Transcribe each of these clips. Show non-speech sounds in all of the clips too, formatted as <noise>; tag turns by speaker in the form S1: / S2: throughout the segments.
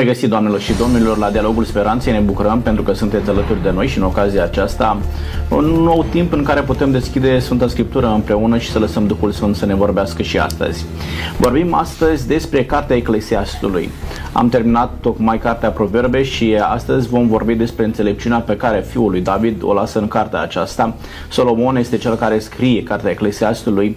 S1: Bun găsit, doamnelor și domnilor, la Dialogul Speranței. Ne bucurăm pentru că sunteți alături de noi și în ocazia aceasta un nou timp în care putem deschide Sfânta Scriptură împreună și să lăsăm Duhul Sfânt să ne vorbească și astăzi. Vorbim astăzi despre Cartea Eclesiastului. Am terminat tocmai Cartea Proverbe și astăzi vom vorbi despre înțelepciunea pe care fiul lui David o lasă în cartea aceasta. Solomon este cel care scrie Cartea Eclesiastului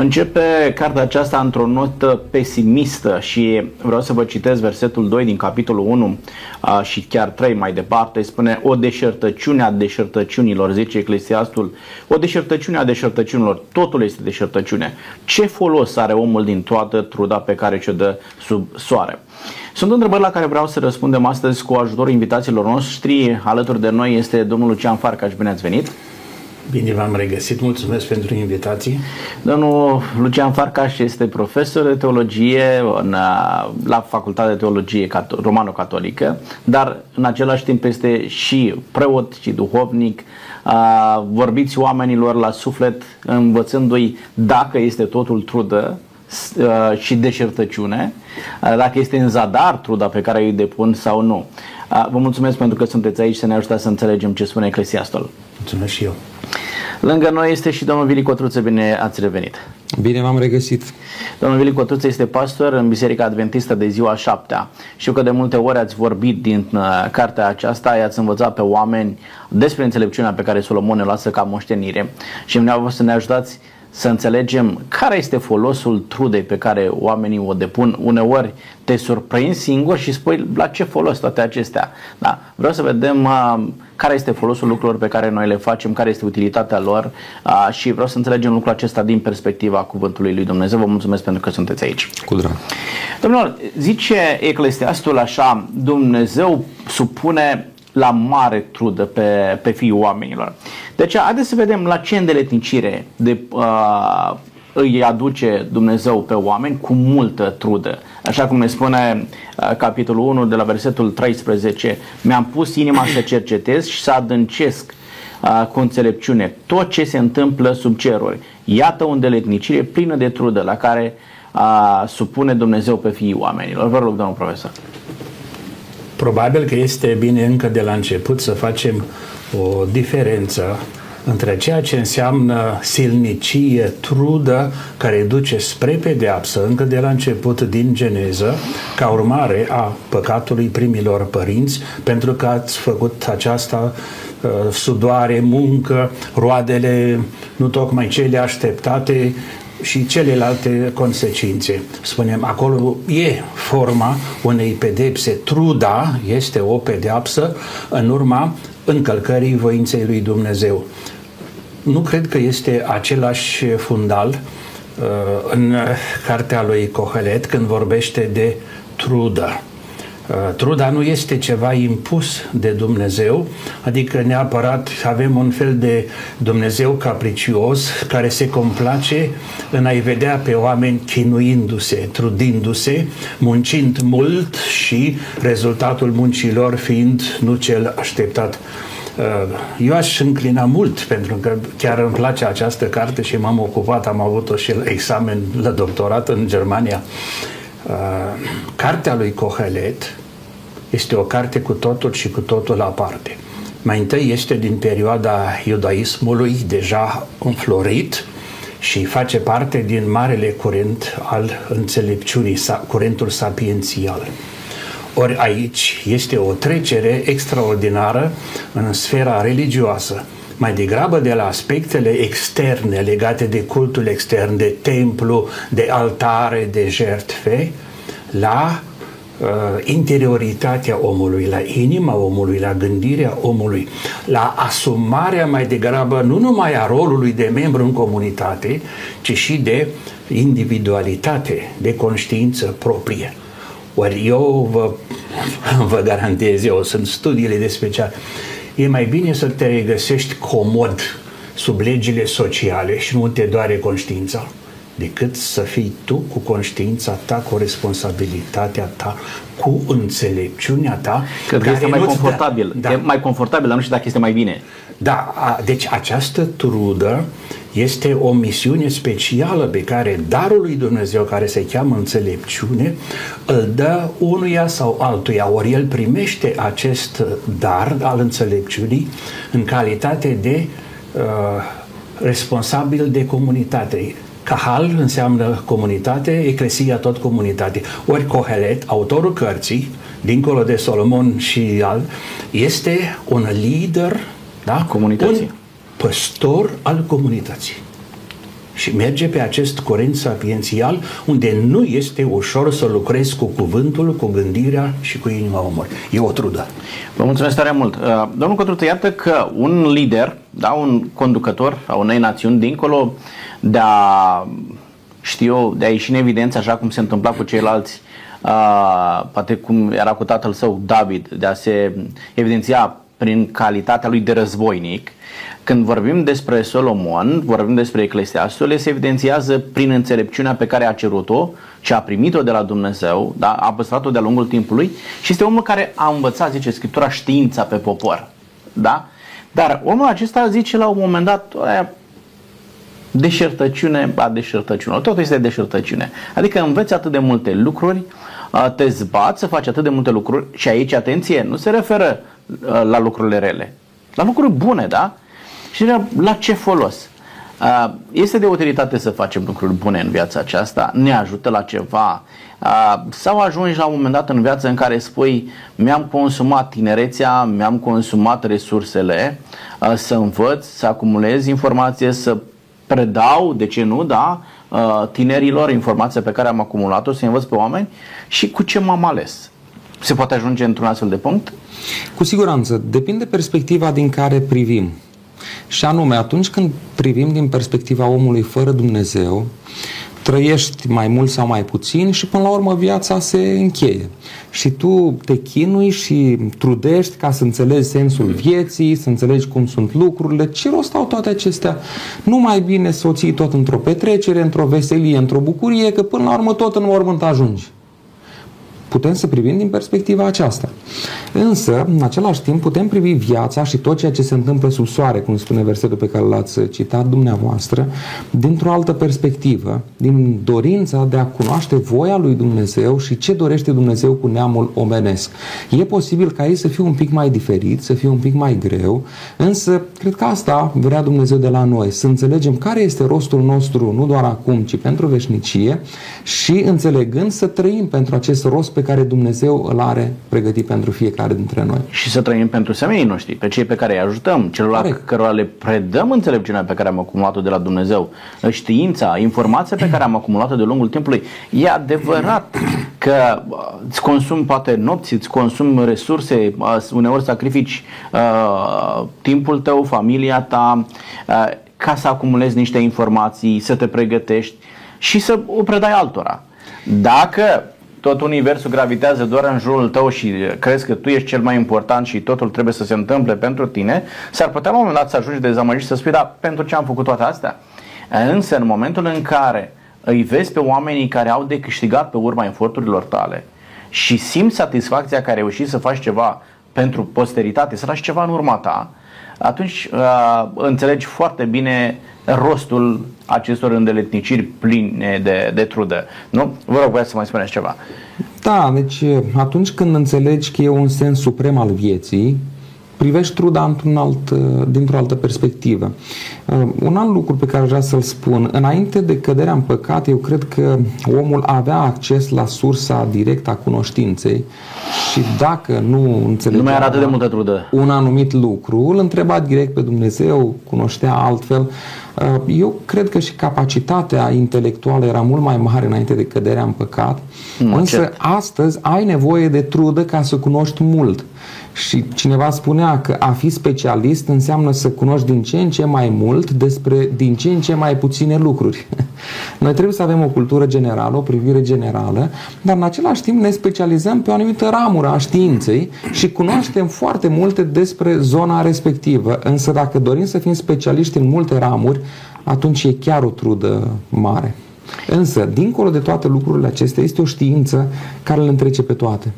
S1: Începe cartea aceasta într-o notă pesimistă și vreau să vă citesc versetul 2 din capitolul 1 a, și chiar 3 mai departe. Spune o deșertăciune a deșertăciunilor, zice Eclesiastul, o deșertăciune a deșertăciunilor, totul este deșertăciune. Ce folos are omul din toată truda pe care ce dă sub soare? Sunt întrebări la care vreau să răspundem astăzi cu ajutorul invitațiilor noștri. Alături de noi este domnul Lucian Farcaș. Bine ați venit!
S2: Bine v-am regăsit, mulțumesc pentru invitație.
S1: Domnul Lucian Farcaș este profesor de teologie în, la Facultatea de Teologie Romano-Catolică, dar în același timp este și preot și duhovnic. Vorbiți oamenilor la suflet învățându-i dacă este totul trudă și deșertăciune, dacă este în zadar truda pe care îi depun sau nu. Vă mulțumesc pentru că sunteți aici să ne ajutați să înțelegem ce spune Eclesiastul.
S2: Mulțumesc și eu.
S1: Lângă noi este și domnul Vili Cotruță, bine ați revenit.
S3: Bine v-am regăsit.
S1: Domnul Vili Cotruță este pastor în Biserica Adventistă de ziua șaptea. Știu că de multe ori ați vorbit din uh, cartea aceasta, i-ați învățat pe oameni despre înțelepciunea pe care Solomon ne lasă ca moștenire și vreau să ne ajutați să înțelegem care este folosul trudei pe care oamenii o depun. Uneori te surprinzi singur și spui la ce folos toate acestea. Da? Vreau să vedem uh, care este folosul lucrurilor pe care noi le facem, care este utilitatea lor uh, și vreau să înțelegem lucrul acesta din perspectiva cuvântului lui Dumnezeu. Vă mulțumesc pentru că sunteți aici.
S3: Cu drag.
S1: Domnul, zice Eclesiastul așa, Dumnezeu supune la mare trudă pe, pe fiii oamenilor. Deci, haideți să vedem la ce îndeletnicire de, uh, îi aduce Dumnezeu pe oameni cu multă trudă. Așa cum ne spune uh, capitolul 1 de la versetul 13, mi-am pus inima să cercetez și să adâncesc uh, cu înțelepciune tot ce se întâmplă sub ceruri. Iată o îndeletnicire plină de trudă la care uh, supune Dumnezeu pe fiii oamenilor. Vă rog, domnul profesor.
S2: Probabil că este bine încă de la început să facem o diferență între ceea ce înseamnă silnicie, trudă, care duce spre pedeapsă încă de la început din geneză, ca urmare a păcatului primilor părinți, pentru că ați făcut aceasta uh, sudoare, muncă, roadele nu tocmai cele așteptate, și celelalte consecințe. Spunem, acolo e forma unei pedepse. Truda este o pedeapsă în urma încălcării voinței lui Dumnezeu. Nu cred că este același fundal uh, în cartea lui Cohelet când vorbește de trudă. Uh, truda nu este ceva impus de Dumnezeu, adică neapărat avem un fel de Dumnezeu capricios care se complace în a-i vedea pe oameni chinuindu-se, trudindu-se, muncind mult și rezultatul muncilor fiind nu cel așteptat. Uh, eu aș înclina mult pentru că chiar îmi place această carte și m-am ocupat, am avut-o și examen la doctorat în Germania. Uh, cartea lui Cohelet este o carte cu totul și cu totul aparte. Mai întâi este din perioada iudaismului deja înflorit și face parte din marele curent al înțelepciunii, curentul sapiențial. Ori aici este o trecere extraordinară în sfera religioasă, mai degrabă de la aspectele externe legate de cultul extern, de templu, de altare, de jertfe, la uh, interioritatea omului, la inima omului, la gândirea omului, la asumarea mai degrabă nu numai a rolului de membru în comunitate, ci și de individualitate, de conștiință proprie. Ori eu vă, <laughs> vă garantez, eu sunt studiile de special, e mai bine să te regăsești comod sub legile sociale și nu te doare conștiința decât să fii tu cu conștiința ta, cu responsabilitatea ta, cu înțelepciunea ta.
S1: Cred că este mai confortabil. Da, e mai confortabil, dar nu știu dacă este mai bine.
S2: Da, a, deci această trudă Este o misiune specială pe care darul lui Dumnezeu, care se cheamă înțelepciune, îl dă unuia sau altuia. Ori el primește acest dar al înțelepciunii în calitate de uh, responsabil de comunitate. Cahal înseamnă comunitate, eclesia tot comunitate. Ori Cohelet, autorul cărții, dincolo de Solomon și al, este un lider, da?
S1: Comunității.
S2: un păstor al comunității. Și merge pe acest curent sapiențial unde nu este ușor să lucrezi cu cuvântul, cu gândirea și cu inima omului. E o trudă.
S1: Vă mulțumesc tare mult. Uh, domnul Cotrută, iată că un lider, da, un conducător a unei națiuni, dincolo de a, știu eu, de a ieși în evidență, așa cum se întâmpla cu ceilalți, uh, poate cum era cu tatăl său, David, de a se evidenția prin calitatea lui de războinic, când vorbim despre Solomon, vorbim despre Eclesiastul, se evidențiază prin înțelepciunea pe care a cerut-o și a primit-o de la Dumnezeu, da? a păstrat-o de-a lungul timpului și este omul care a învățat, zice Scriptura, știința pe popor. Da? Dar omul acesta zice la un moment dat, aia, deșertăciune, a deșertăciune, tot este deșertăciune. Adică înveți atât de multe lucruri, te zbați să faci atât de multe lucruri și aici, atenție, nu se referă la lucrurile rele, la lucruri bune, da? Și la ce folos? Este de utilitate să facem lucruri bune în viața aceasta, ne ajută la ceva, sau ajungi la un moment dat în viață în care spui mi-am consumat tinerețea, mi-am consumat resursele să învăț, să acumulez informație, să predau, de ce nu, da, tinerilor informația pe care am acumulat-o, să învăț pe oameni și cu ce m-am ales. Se poate ajunge într-un astfel de punct?
S3: Cu siguranță. Depinde perspectiva din care privim. Și anume, atunci când privim din perspectiva omului fără Dumnezeu, trăiești mai mult sau mai puțin și până la urmă viața se încheie. Și tu te chinui și trudești ca să înțelegi sensul vieții, să înțelegi cum sunt lucrurile, ce rost au toate acestea? Nu mai bine să o ții tot într-o petrecere, într-o veselie, într-o bucurie, că până la urmă tot în mormânt ajungi. Putem să privim din perspectiva aceasta. Însă, în același timp, putem privi viața și tot ceea ce se întâmplă sub soare, cum spune versetul pe care l-ați citat dumneavoastră, dintr-o altă perspectivă, din dorința de a cunoaște voia lui Dumnezeu și ce dorește Dumnezeu cu neamul omenesc. E posibil ca ei să fie un pic mai diferit, să fie un pic mai greu, însă cred că asta vrea Dumnezeu de la noi, să înțelegem care este rostul nostru, nu doar acum, ci pentru veșnicie și înțelegând să trăim pentru acest rost pe care Dumnezeu îl are pregătit pentru fiecare dintre noi.
S1: Și să trăim pentru semenii noștri, pe cei pe care îi ajutăm, celor cărora le predăm înțelepciunea pe care am acumulat-o de la Dumnezeu, știința, informația pe care am acumulat-o de lungul timpului. E adevărat că uh, îți consumi poate nopți, îți consumi resurse, uh, uneori sacrifici uh, timpul tău, familia ta, uh, ca să acumulezi niște informații, să te pregătești și să o predai altora. Dacă tot universul gravitează doar în jurul tău și crezi că tu ești cel mai important și totul trebuie să se întâmple pentru tine, s-ar putea la un moment dat să ajungi dezamăgit și să spui, da, pentru ce am făcut toate astea? Însă, în momentul în care îi vezi pe oamenii care au de câștigat pe urma eforturilor tale și simți satisfacția că ai reușit să faci ceva pentru posteritate, să lași ceva în urma ta, atunci uh, înțelegi foarte bine rostul acestor îndeletniciri pline de, de trudă. Nu? Vă rog, să mai spuneți ceva.
S3: Da, deci atunci când înțelegi că e un sens suprem al vieții, privești truda într-un alt, dintr-o altă perspectivă. Uh, un alt lucru pe care vreau să-l spun, înainte de căderea în păcat, eu cred că omul avea acces la sursa directă a cunoștinței și dacă nu înțelegea
S1: nu mai atât de multă trudă.
S3: un anumit lucru, îl întreba direct pe Dumnezeu, cunoștea altfel. Uh, eu cred că și capacitatea intelectuală era mult mai mare înainte de căderea în păcat, mm, însă cert. astăzi ai nevoie de trudă ca să cunoști mult. Și cineva spunea că a fi specialist înseamnă să cunoști din ce în ce mai mult despre din ce în ce mai puține lucruri. <laughs> Noi trebuie să avem o cultură generală, o privire generală, dar în același timp ne specializăm pe o anumită ramură a științei și cunoaștem foarte multe despre zona respectivă. Însă dacă dorim să fim specialiști în multe ramuri, atunci e chiar o trudă mare. Însă, dincolo de toate lucrurile acestea, este o știință care le întrece pe toate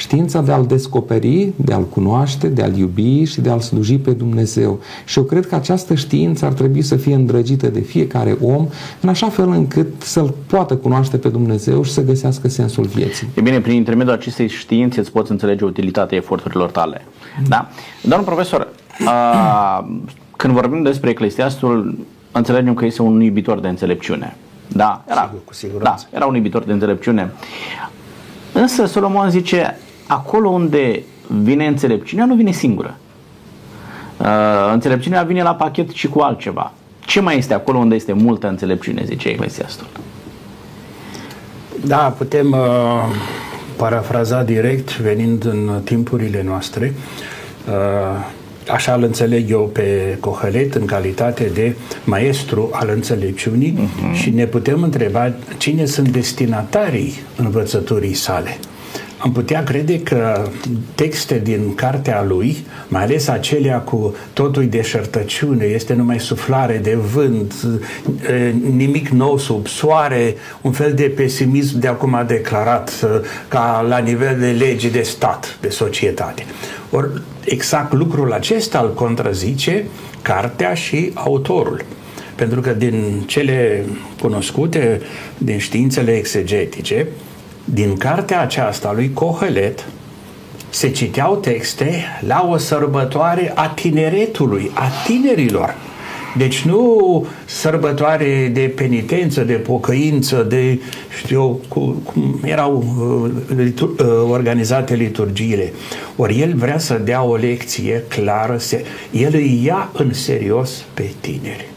S3: Știința de a-L descoperi, de a-L cunoaște, de a-L iubi și de a-L sluji pe Dumnezeu. Și eu cred că această știință ar trebui să fie îndrăgită de fiecare om, în așa fel încât să-L poată cunoaște pe Dumnezeu și să găsească sensul vieții.
S1: E bine, prin intermediul acestei științe îți poți înțelege utilitatea eforturilor tale. Da? Domnul profesor, a, când vorbim despre Eclesiastul, înțelegem că este un iubitor de înțelepciune. Da, era,
S2: Sigur, cu siguranță.
S1: Da, era un iubitor de înțelepciune. Însă Solomon zice, acolo unde vine înțelepciunea, nu vine singură. Uh, înțelepciunea vine la pachet și cu altceva. Ce mai este acolo unde este multă înțelepciune, zice Eclesiastul?
S2: Da, putem uh, parafraza direct, venind în timpurile noastre. Uh, așa îl înțeleg eu pe Cohălet în calitate de maestru al înțelepciunii uh-huh. și ne putem întreba cine sunt destinatarii învățăturii sale. Am putea crede că texte din cartea lui, mai ales acelea cu totul deșertăciune, este numai suflare de vânt, e, nimic nou sub soare, un fel de pesimism de acum declarat ca la nivel de lege de stat, de societate. Or, exact lucrul acesta îl contrazice cartea și autorul. Pentru că din cele cunoscute, din științele exegetice, din cartea aceasta lui Cohelet se citeau texte la o sărbătoare a tineretului, a tinerilor. Deci nu sărbătoare de penitență, de pocăință, de, știu eu, cu, cum erau uh, litur, uh, organizate liturgiile. Ori el vrea să dea o lecție clară, se, el îi ia în serios pe tineri.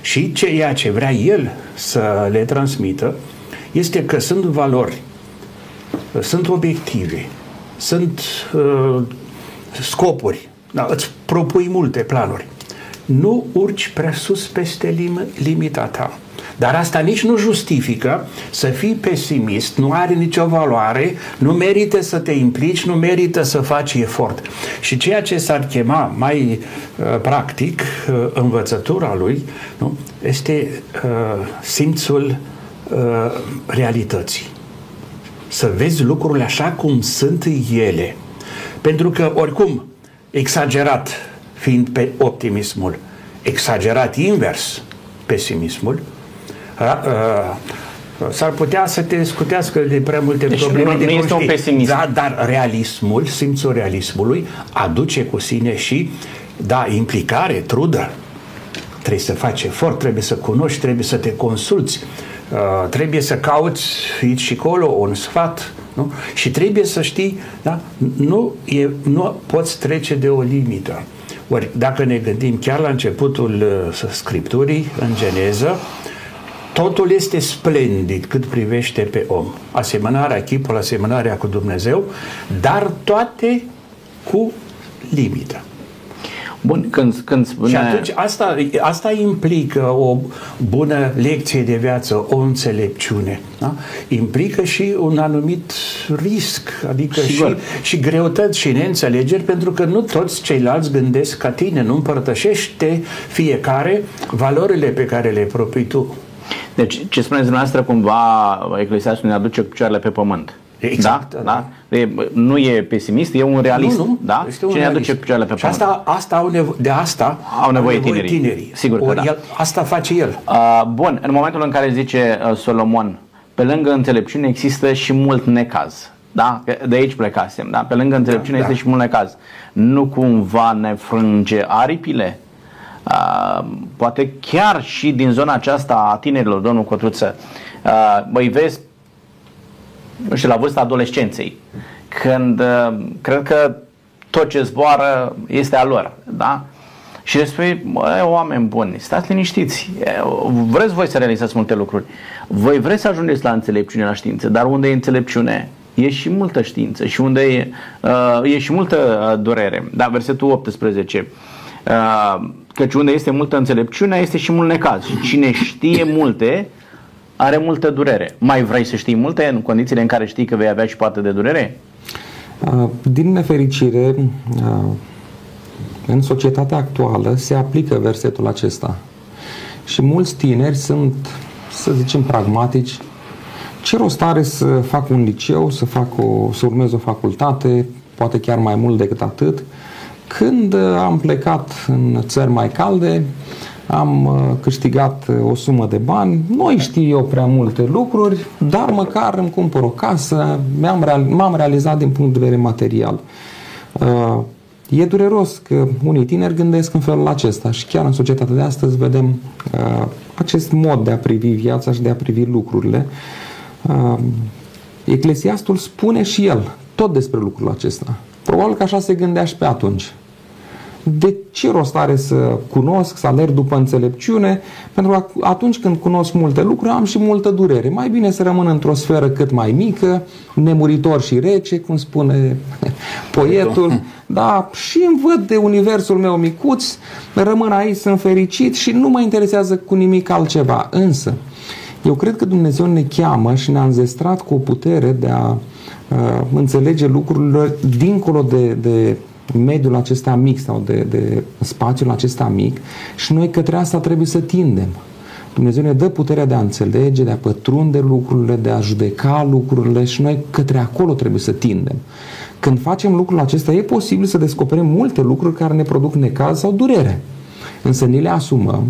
S2: Și ceea ce vrea el să le transmită este că sunt valori, sunt obiective, sunt uh, scopuri, da, îți propui multe planuri. Nu urci prea sus peste lim- limita ta. Dar asta nici nu justifică să fii pesimist, nu are nicio valoare, nu merită să te implici, nu merită să faci efort. Și ceea ce s-ar chema mai uh, practic uh, învățătura lui nu, este uh, simțul uh, realității. Să vezi lucrurile așa cum sunt ele. Pentru că, oricum, exagerat fiind pe optimismul, exagerat invers pesimismul, a, a, s-ar putea să te scutească de prea multe
S1: Deci
S2: probleme
S1: nu-
S2: de
S1: nu este un
S2: conștiință.
S1: pesimism.
S2: Da, dar realismul, simțul realismului aduce cu sine și, da, implicare, trudă. Trebuie să faci efort, trebuie să cunoști, trebuie să te consulți, uh, trebuie să cauți aici și acolo un sfat, nu? Și trebuie să știi, da, nu, e, nu poți trece de o limită. Ori, dacă ne gândim chiar la începutul uh, Scripturii, în Geneză, Totul este splendid cât privește pe om. Asemănarea, chipul, asemănarea cu Dumnezeu, dar toate cu limită.
S1: Bun, când, când spune...
S2: Și atunci asta, asta implică o bună lecție de viață, o înțelepciune. Da? Implică și un anumit risc, adică și,
S1: Sigur.
S2: și greutăți și neînțelegeri, pentru că nu toți ceilalți gândesc ca tine, nu împărtășește fiecare valorile pe care le propui tu.
S1: Deci, ce spuneți dumneavoastră, cumva, Eclesiastul ne aduce cu picioarele pe pământ.
S2: Exact,
S1: Da?
S2: da.
S1: da? E, nu e pesimist, e un realist.
S2: Nu, nu,
S1: Da?
S2: este un
S1: Ce ne aduce
S2: realist.
S1: cu picioarele pe
S2: Și
S1: pământ.
S2: asta, asta au nevo- de asta
S1: Au nevoie tinerii. Sigur că
S2: Ori
S1: da.
S2: el, asta face el.
S1: Uh, bun, în momentul în care zice uh, Solomon, pe lângă înțelepciune există și mult necaz. Da? Că De aici plecasem. Da? Pe lângă înțelepciune
S2: Da,
S1: este
S2: da.
S1: și mult necaz. Nu cumva ne frânge aripile? Uh, poate chiar și din zona aceasta a tinerilor, domnul Cotruță, uh, băi vezi, nu știu, la vârsta adolescenței, când uh, cred că tot ce zboară este a lor, da? Și le spui, băi, oameni buni, stați liniștiți, E, vreți voi să realizați multe lucruri, voi vreți să ajungeți la înțelepciune, la știință, dar unde e înțelepciune, e și multă știință și unde e, uh, e și multă uh, durere. Da, versetul 18. Uh, căci unde este multă înțelepciune, este și mult necaz. Și cine știe multe, are multă durere. Mai vrei să știi multe în condițiile în care știi că vei avea și poate de durere?
S3: Uh, Din nefericire, uh, în societatea actuală se aplică versetul acesta. Și mulți tineri sunt, să zicem, pragmatici ce rost are să fac un liceu, să, fac o, să urmez o facultate, poate chiar mai mult decât atât, când am plecat în țări mai calde, am uh, câștigat uh, o sumă de bani, nu știu eu prea multe lucruri, dar măcar îmi cumpăr o casă, m-am realizat din punct de vedere material. Uh, e dureros că unii tineri gândesc în felul acesta și chiar în societatea de astăzi vedem acest mod de a privi viața și de a privi lucrurile. Eclesiastul spune și el tot despre lucrul acesta. Probabil că așa se gândea și pe atunci de ce rost are să cunosc, să alerg după înțelepciune, pentru că atunci când cunosc multe lucruri am și multă durere. Mai bine să rămân într-o sferă cât mai mică, nemuritor și rece, cum spune <laughs> poetul, da, și îmi văd de universul meu micuț, rămân aici, sunt fericit și nu mă interesează cu nimic altceva. Însă, eu cred că Dumnezeu ne cheamă și ne-a înzestrat cu o putere de a uh, înțelege lucrurile dincolo de, de mediul acesta mic sau de, de spațiul acesta mic și noi către asta trebuie să tindem. Dumnezeu ne dă puterea de a înțelege, de a pătrunde lucrurile, de a judeca lucrurile și noi către acolo trebuie să tindem. Când facem lucrul acesta, e posibil să descoperim multe lucruri care ne produc necaz sau durere. Însă ni le asumăm,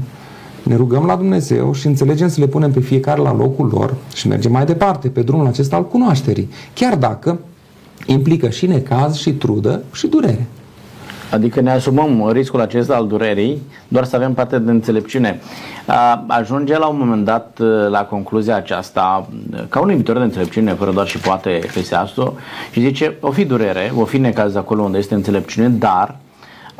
S3: ne rugăm la Dumnezeu și înțelegem să le punem pe fiecare la locul lor și mergem mai departe pe drumul acesta al cunoașterii. Chiar dacă implică și necaz, și trudă, și durere.
S1: Adică ne asumăm riscul acesta al durerii, doar să avem parte de înțelepciune. Ajunge la un moment dat la concluzia aceasta, ca un iubitor de înțelepciune, fără doar și poate Eclesiastul, și zice, o fi durere, o fi necaz acolo unde este înțelepciune, dar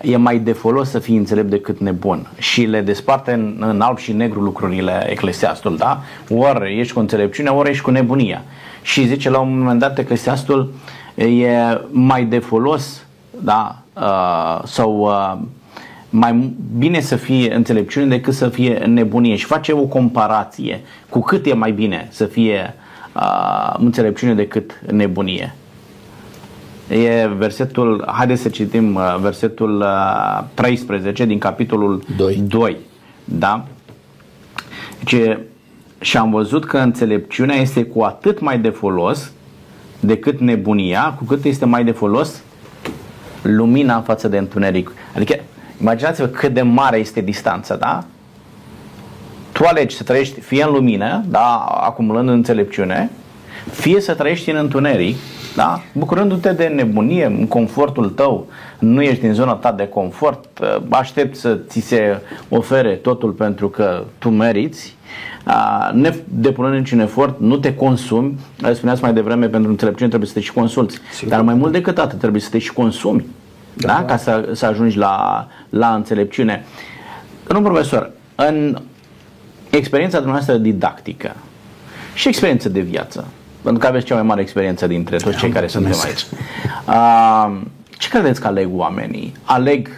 S1: e mai de folos să fii înțelept decât nebun. Și le desparte în, în alb și negru lucrurile Eclesiastul, da? Ori ești cu înțelepciune, ori ești cu nebunia. Și zice la un moment dat Eclesiastul, e mai de folos da? Uh, sau uh, mai bine să fie înțelepciune decât să fie nebunie și face o comparație cu cât e mai bine să fie uh, înțelepciune decât nebunie. E versetul, haideți să citim uh, versetul uh, 13 din capitolul 2. 2 da? Deci, și am văzut că înțelepciunea este cu atât mai de folos decât nebunia, cu cât este mai de folos lumina în față de întuneric. Adică, imaginați-vă cât de mare este distanța, da? Tu alegi să trăiești fie în lumină, da, acumulând înțelepciune, fie să trăiești în întuneric, da? bucurându-te de nebunie, în confortul tău, nu ești din zona ta de confort, aștept să ți se ofere totul pentru că tu meriți, ne depunând niciun efort, nu te consumi, spuneați mai devreme, pentru înțelepciune trebuie să te și consulți, Sigur. dar mai mult decât atât trebuie să te și consumi, da? da? ca să, să ajungi la, la înțelepciune. Domnul profesor, în experiența dumneavoastră didactică și experiență de viață, pentru că aveți cea mai mare experiență dintre toți cei care suntem aici. Uh, ce credeți că aleg oamenii? Aleg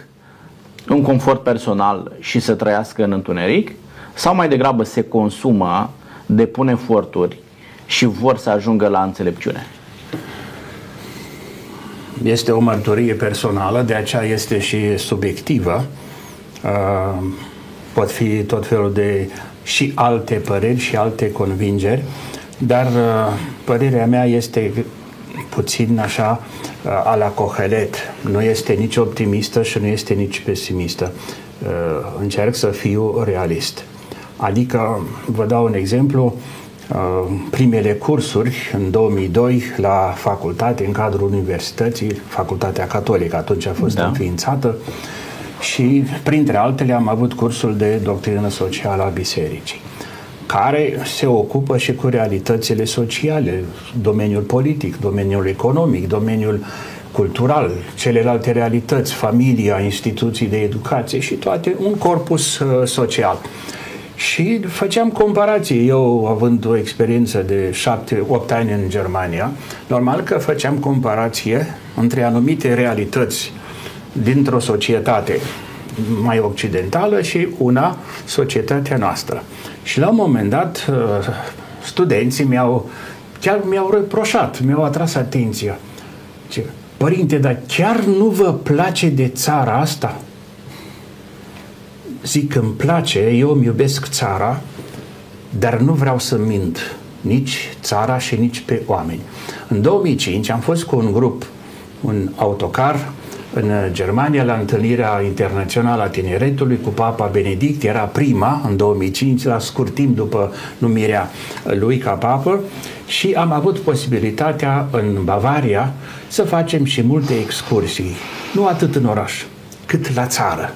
S1: un confort personal și să trăiască în întuneric? Sau mai degrabă se consumă, depun eforturi și vor să ajungă la înțelepciune?
S2: Este o mărturie personală, de aceea este și subiectivă. Uh, pot fi tot felul de și alte păreri și alte convingeri, dar uh, părerea mea este puțin așa uh, a la Cohelet. Nu este nici optimistă și nu este nici pesimistă. Încerc să fiu realist. Adică, vă dau un exemplu, uh, primele cursuri în 2002 la facultate, în cadrul universității, Facultatea Catolică atunci a fost da. înființată și printre altele am avut cursul de doctrină socială a bisericii care se ocupă și cu realitățile sociale, domeniul politic, domeniul economic, domeniul cultural, celelalte realități, familia, instituții de educație și toate, un corpus uh, social. Și făceam comparații. Eu, având o experiență de 7-8 ani în Germania, normal că făceam comparație între anumite realități dintr-o societate mai occidentală și una, societatea noastră. Și la un moment dat, uh, studenții mi-au, chiar mi-au reproșat, mi-au atras atenția. Ce, Părinte, dar chiar nu vă place de țara asta? zic că îmi place, eu îmi iubesc țara, dar nu vreau să mint. nici țara și nici pe oameni. În 2005 am fost cu un grup, un autocar, în Germania la întâlnirea internațională a tineretului cu Papa Benedict, era prima în 2005, la scurt timp după numirea lui ca papă și am avut posibilitatea în Bavaria să facem și multe excursii, nu atât în oraș, cât la țară.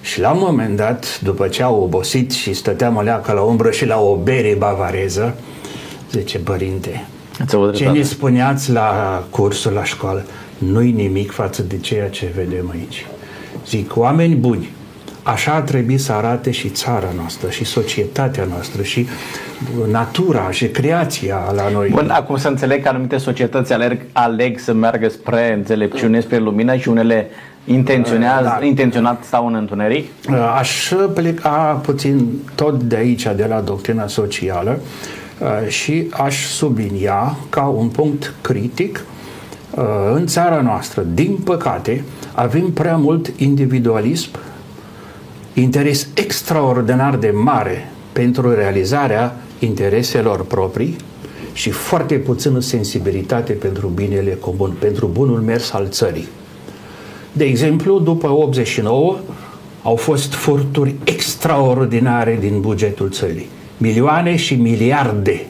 S2: Și la un moment dat, după ce au obosit și stăteam o leacă la umbră și la o bere bavareză, zice, părinte, ce ne spuneați la cursul la școală? Nu-i nimic față de ceea ce vedem aici. Zic, oameni buni, așa ar trebui să arate și țara noastră, și societatea noastră, și natura, și creația la noi.
S1: Bun, acum să înțeleg că anumite societăți aleg, aleg să meargă spre înțelepciune, spre lumină și unele intenționează, da. intenționat stau în întuneric?
S2: Aș pleca puțin tot de aici, de la doctrina socială, și aș sublinia ca un punct critic Uh, în țara noastră, din păcate, avem prea mult individualism, interes extraordinar de mare pentru realizarea intereselor proprii și foarte puțină sensibilitate pentru binele comun, pentru bunul mers al țării. De exemplu, după 89 au fost furturi extraordinare din bugetul țării. Milioane și miliarde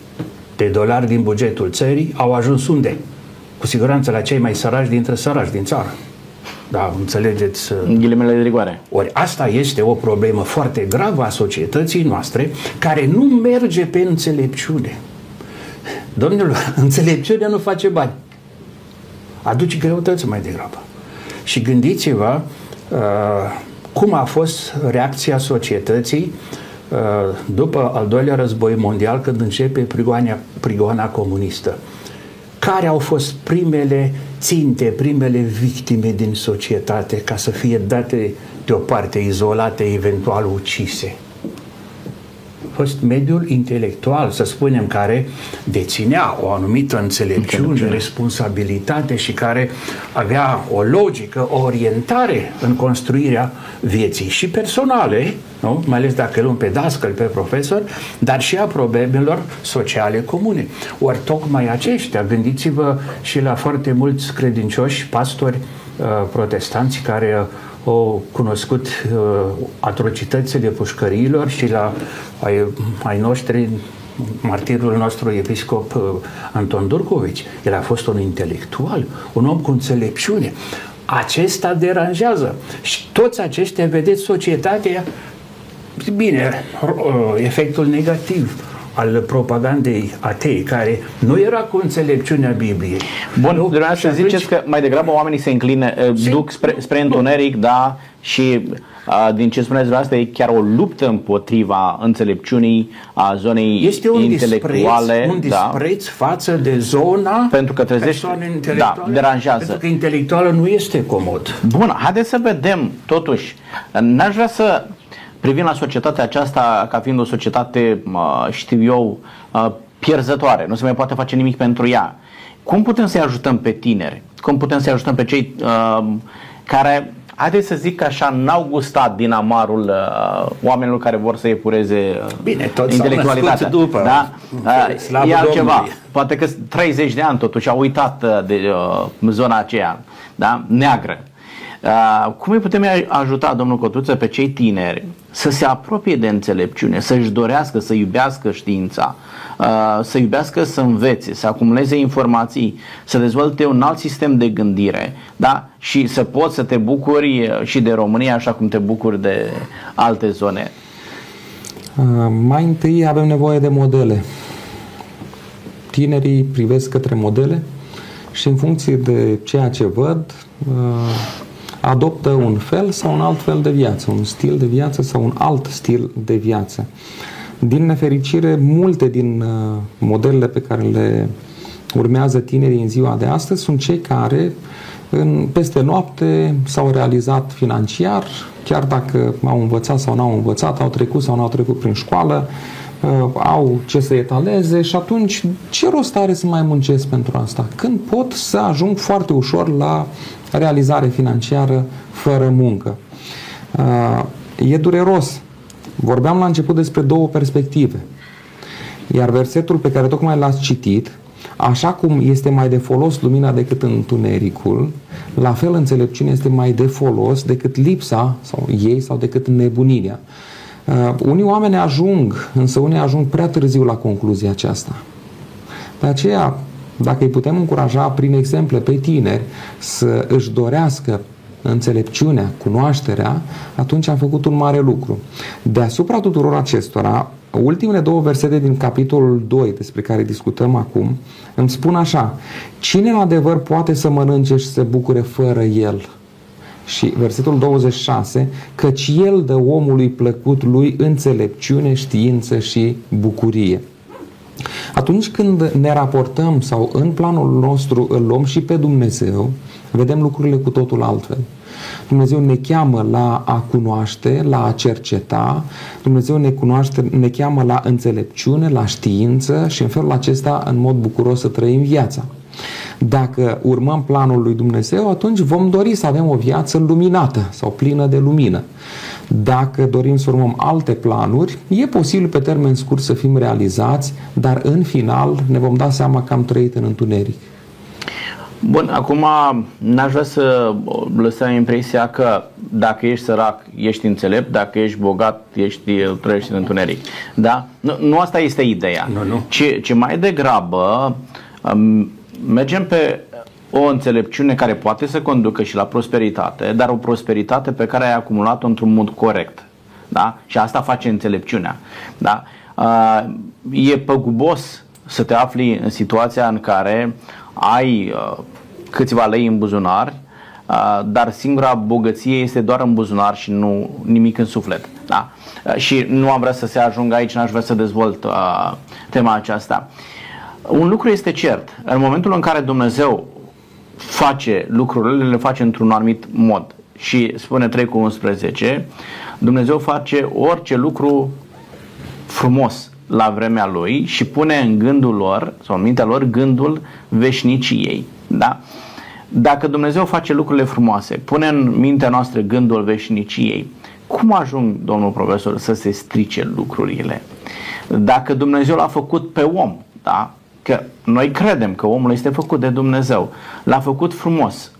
S2: de dolari din bugetul țării au ajuns unde? Cu siguranță la cei mai săraci dintre săraci din țară. Da, înțelegeți?
S1: Uh, ghilimele de rigoare.
S2: Ori asta este o problemă foarte gravă a societății noastre, care nu merge pe înțelepciune. Domnilor, <laughs> înțelepciunea nu face bani. Aduce greutăți mai degrabă. Și gândiți-vă uh, cum a fost reacția societății uh, după al doilea război mondial, când începe prigoana, prigoana comunistă care au fost primele ținte, primele victime din societate ca să fie date deoparte, izolate, eventual ucise fost mediul intelectual, să spunem, care deținea o anumită înțelepciune, responsabilitate și care avea o logică, o orientare în construirea vieții și personale, nu? mai ales dacă luăm pe dascăl, pe profesor, dar și a problemelor sociale comune. Ori tocmai aceștia, gândiți-vă și la foarte mulți credincioși, pastori uh, protestanți care au cunoscut uh, atrocitățile pușcăriilor și la ai, ai noștri martirul nostru episcop uh, Anton Durcovici. El a fost un intelectual, un om cu înțelepciune. Acesta deranjează. Și toți aceștia, vedeți, societatea, bine, uh, efectul negativ al propagandei atei, care nu era cu înțelepciunea Bibliei.
S1: Bun, dumneavoastră atunci... ziceți că mai degrabă oamenii se înclină, uh, se... duc spre, spre întuneric, da, și uh, din ce spuneți dumneavoastră e chiar o luptă împotriva înțelepciunii a zonei
S2: este un
S1: intelectuale.
S2: Dispreț, un dispreț da? față de zona
S1: pentru că trezește, da, deranjează.
S2: Pentru că intelectuală nu este comod.
S1: Bun, haideți să vedem, totuși, n-aș vrea să privim la societatea aceasta ca fiind o societate, știu eu, pierzătoare, nu se mai poate face nimic pentru ea. Cum putem să-i ajutăm pe tineri? Cum putem să-i ajutăm pe cei uh, care, haideți să zic așa, n-au gustat din amarul uh, oamenilor care vor să epureze uh,
S2: Bine, tot
S1: intelectualitatea.
S2: după.
S1: Da? Uh, e altceva. Poate că 30 de ani totuși au uitat uh, de uh, zona aceea da? neagră. Uh, cum îi putem ajuta, domnul Cotuță, pe cei tineri să se apropie de înțelepciune, să-și dorească, să iubească știința, uh, să iubească să învețe, să acumuleze informații, să dezvolte un alt sistem de gândire da? și să poți să te bucuri și de România așa cum te bucuri de alte zone?
S3: Uh, mai întâi avem nevoie de modele. Tinerii privesc către modele și în funcție de ceea ce văd, adoptă un fel sau un alt fel de viață, un stil de viață sau un alt stil de viață. Din nefericire, multe din uh, modelele pe care le urmează tinerii în ziua de astăzi sunt cei care în, peste noapte s-au realizat financiar, chiar dacă au învățat sau n-au învățat, au trecut sau n-au trecut prin școală, uh, au ce să etaleze și atunci ce rost are să mai muncesc pentru asta? Când pot să ajung foarte ușor la realizare financiară fără muncă. E dureros. Vorbeam la început despre două perspective. Iar versetul pe care tocmai l-ați citit, așa cum este mai de folos lumina decât întunericul, la fel înțelepciunea este mai de folos decât lipsa sau ei sau decât nebunirea. Uh, unii oameni ajung, însă unii ajung prea târziu la concluzia aceasta. De aceea, dacă îi putem încuraja prin exemple pe tineri să își dorească înțelepciunea, cunoașterea, atunci am făcut un mare lucru. Deasupra tuturor acestora, ultimele două versete din capitolul 2 despre care discutăm acum îmi spun așa Cine în adevăr poate să mănânce și să se bucure fără el? Și versetul 26, căci el dă omului plăcut lui înțelepciune, știință și bucurie. Atunci când ne raportăm sau în planul nostru îl luăm și pe Dumnezeu, vedem lucrurile cu totul altfel. Dumnezeu ne cheamă la a cunoaște, la a cerceta, Dumnezeu ne, cunoaște, ne cheamă la înțelepciune, la știință și în felul acesta în mod bucuros să trăim viața. Dacă urmăm planul lui Dumnezeu, atunci vom dori să avem o viață luminată sau plină de lumină. Dacă dorim să urmăm alte planuri, e posibil pe termen scurt să fim realizați, dar în final ne vom da seama că am trăit în întuneric.
S1: Bun, acum n-aș vrea să lăsăm impresia că dacă ești sărac, ești înțelept, dacă ești bogat, ești, trăiești în întuneric. Da? Nu, nu asta este ideea.
S2: Nu, nu.
S1: Ci, ci mai degrabă um, mergem pe o înțelepciune care poate să conducă și la prosperitate, dar o prosperitate pe care ai acumulat-o într-un mod corect. Da? Și asta face înțelepciunea. Da? Uh, e păgubos să te afli în situația în care ai uh, câțiva lei în buzunar, uh, dar singura bogăție este doar în buzunar și nu nimic în suflet. Da? Uh, și nu am vrea să se ajungă aici, n-aș vrea să dezvolt uh, tema aceasta. Un lucru este cert, în momentul în care Dumnezeu face lucrurile, le face într-un anumit mod și spune 3 cu 11, Dumnezeu face orice lucru frumos la vremea lui și pune în gândul lor sau în mintea lor gândul veșniciei. Da? Dacă Dumnezeu face lucrurile frumoase, pune în mintea noastră gândul veșniciei, cum ajung, domnul profesor, să se strice lucrurile? Dacă Dumnezeu l-a făcut pe om, da? Că noi credem că omul este făcut de Dumnezeu, l-a făcut frumos,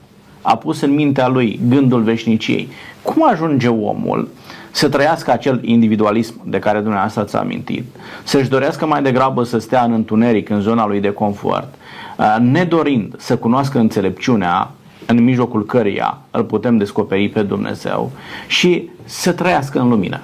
S1: a pus în mintea lui gândul veșniciei, cum ajunge omul să trăiască acel individualism de care dumneavoastră ați amintit, să-și dorească mai degrabă să stea în întuneric, în zona lui de confort, uh, nedorind să cunoască înțelepciunea în mijlocul căreia îl putem descoperi pe Dumnezeu și să trăiască în lumină.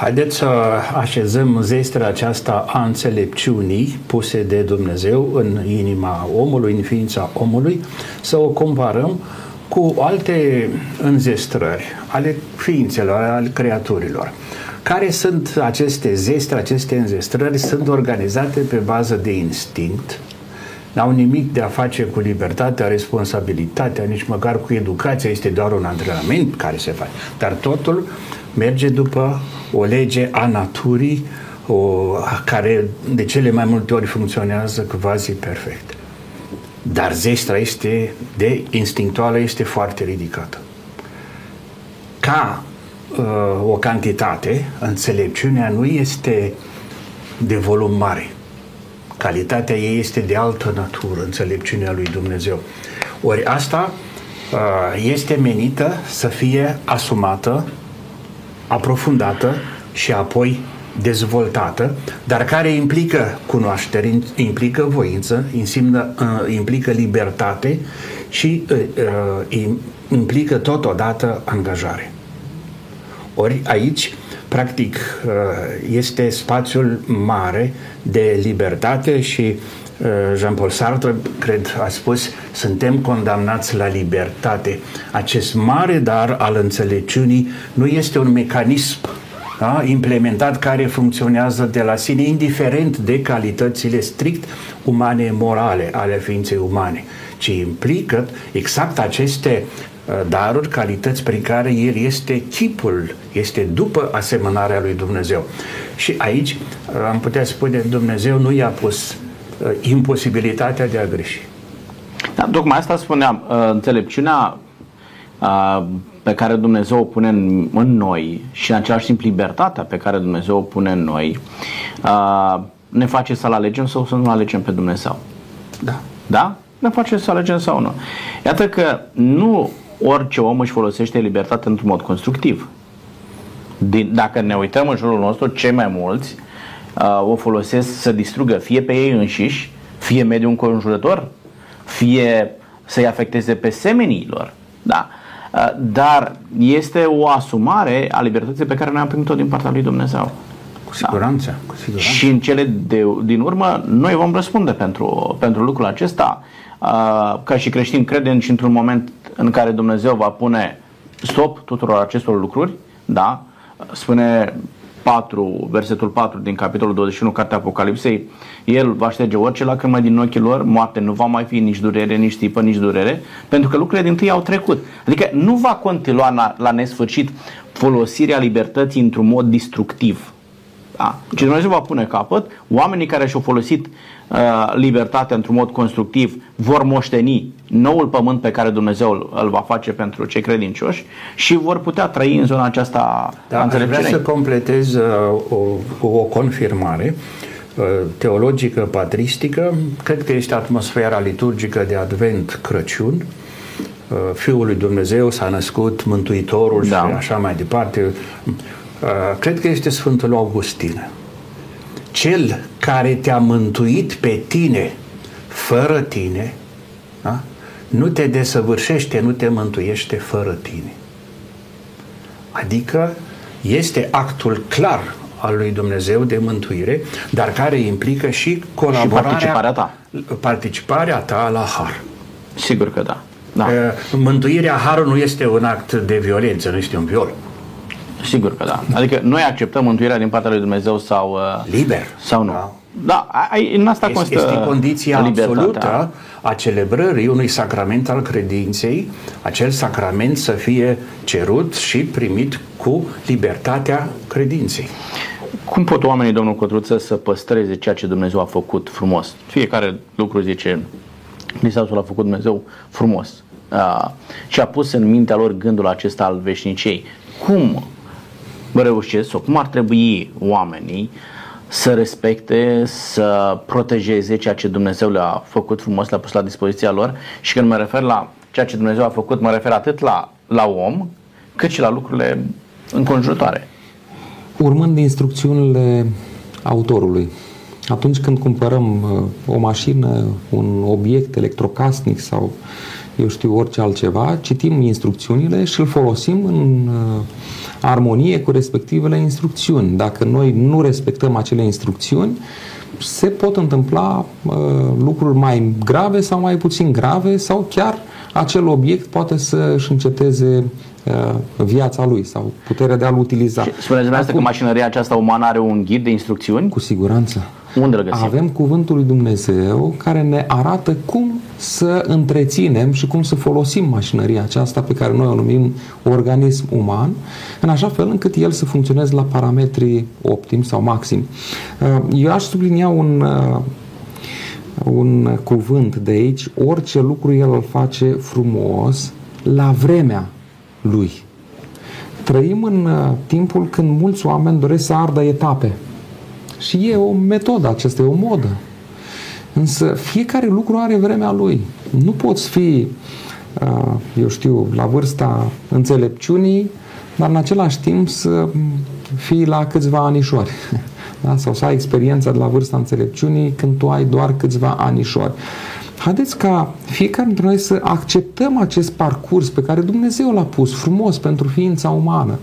S2: Haideți să așezăm zestrea aceasta a înțelepciunii puse de Dumnezeu în inima omului, în ființa omului, să o comparăm cu alte înzestrări ale ființelor, ale creaturilor. Care sunt aceste zestre, aceste înzestrări? Sunt organizate pe bază de instinct, n-au nimic de a face cu libertatea, responsabilitatea, nici măcar cu educația, este doar un antrenament care se face. Dar totul merge după o lege a naturii, o, care de cele mai multe ori funcționează quasi perfect. Dar zestra este de instinctuală este foarte ridicată. Ca uh, o cantitate, înțelepciunea nu este de volum mare. Calitatea ei este de altă natură, înțelepciunea lui Dumnezeu. Ori asta uh, este menită să fie asumată, aprofundată și apoi dezvoltată, dar care implică cunoaștere, implică voință, înseamnă, uh, implică libertate și uh, uh, implică totodată angajare. Ori aici, practic, este spațiul mare de libertate și Jean-Paul Sartre, cred, a spus, suntem condamnați la libertate. Acest mare dar al înțelepciunii nu este un mecanism da? implementat care funcționează de la sine, indiferent de calitățile strict umane, morale ale ființei umane, ci implică exact aceste uh, daruri, calități prin care el este chipul, este după asemănarea lui Dumnezeu. Și aici uh, am putea spune Dumnezeu nu i-a pus uh, imposibilitatea de a greși.
S1: Da, tocmai asta spuneam, înțelepciunea pe care Dumnezeu o pune în, în noi și în același timp libertatea pe care Dumnezeu o pune în noi uh, ne face să-L alegem sau să nu alegem pe Dumnezeu.
S2: Da.
S1: Da? Ne face să alegem sau nu. Iată că nu orice om își folosește libertatea într-un mod constructiv. Din, dacă ne uităm în jurul nostru, cei mai mulți uh, o folosesc să distrugă fie pe ei înșiși, fie mediul înconjurător, fie să-i afecteze pe semenii lor. Da? Uh, dar este o asumare a libertății pe care noi am primit-o din partea lui Dumnezeu.
S2: Cu siguranță, da. cu siguranță.
S1: Și în cele de, din urmă, noi vom răspunde pentru, pentru lucrul acesta. Uh, ca și creștini credem și într-un moment în care Dumnezeu va pune stop tuturor acestor lucruri, da? Spune 4, versetul 4 din capitolul 21, cartea Apocalipsei, El va șterge orice lacrimă din ochii lor, moarte nu va mai fi nici durere, nici tipă, nici durere, pentru că lucrurile din tâi au trecut. Adică nu va continua la, la nesfârșit folosirea libertății într-un mod destructiv. Da? Și Dumnezeu va pune capăt, oamenii care și-au folosit uh, libertatea într-un mod constructiv vor moșteni noul pământ pe care Dumnezeu îl, îl va face pentru cei credincioși și vor putea trăi în zona aceasta
S2: da, aș vrea să completez uh, o, o confirmare uh, teologică, patristică. Cred că este atmosfera liturgică de Advent Crăciun. Uh, Fiul lui Dumnezeu s-a născut, Mântuitorul da. și așa mai departe. Uh, cred că este Sfântul Augustin. Cel care te-a mântuit pe tine fără tine, da? Nu te desăvârșește, nu te mântuiește fără tine. Adică este actul clar al lui Dumnezeu de mântuire, dar care implică și colaborarea,
S1: și participarea ta.
S2: Participarea ta la har.
S1: Sigur că da. da. Uh,
S2: mântuirea harului nu este un act de violență, nu este un viol.
S1: Sigur că da. Adică noi acceptăm mântuirea din partea lui Dumnezeu sau... Uh,
S2: Liber.
S1: Sau nu. Da. Da, în asta
S2: este,
S1: constă
S2: este condiția libertatea. absolută a celebrării unui sacrament al credinței, acel sacrament să fie cerut și primit cu libertatea credinței.
S1: Cum pot oamenii, domnul Cotruță, să păstreze ceea ce Dumnezeu a făcut frumos? Fiecare lucru zice, Hristos l-a făcut Dumnezeu frumos. Uh, și a pus în mintea lor gândul acesta al veșniciei. Cum reușesc sau cum ar trebui oamenii să respecte, să protejeze ceea ce Dumnezeu le-a făcut frumos, le-a pus la dispoziția lor și când mă refer la ceea ce Dumnezeu a făcut, mă refer atât la, la om, cât și la lucrurile înconjurătoare.
S3: Urmând instrucțiunile autorului, atunci când cumpărăm uh, o mașină, un obiect electrocasnic sau eu știu orice altceva, citim instrucțiunile și îl folosim în uh, armonie cu respectivele instrucțiuni. Dacă noi nu respectăm acele instrucțiuni, se pot întâmpla uh, lucruri mai grave sau mai puțin grave sau chiar acel obiect poate să își înceteze uh, viața lui sau puterea de a-l utiliza.
S1: spuneți dumneavoastră că mașinăria aceasta umană are un ghid de instrucțiuni?
S3: Cu siguranță.
S1: Unde îl găsim?
S3: Avem cuvântul lui Dumnezeu care ne arată cum să întreținem și cum să folosim mașinăria aceasta pe care noi o numim organism uman, în așa fel încât el să funcționeze la parametri optim sau maxim. Uh, eu aș sublinia un, uh, un cuvânt de aici, orice lucru el îl face frumos la vremea lui. Trăim în uh, timpul când mulți oameni doresc să ardă etape. Și e o metodă aceasta, e o modă. Însă fiecare lucru are vremea lui. Nu poți fi, uh, eu știu, la vârsta înțelepciunii, dar în același timp să fii la câțiva anișori. <laughs> Da? Sau să ai experiența de la vârsta înțelepciunii când tu ai doar câțiva anișori. Haideți ca fiecare dintre noi să acceptăm acest parcurs pe care Dumnezeu l-a pus frumos pentru ființa umană.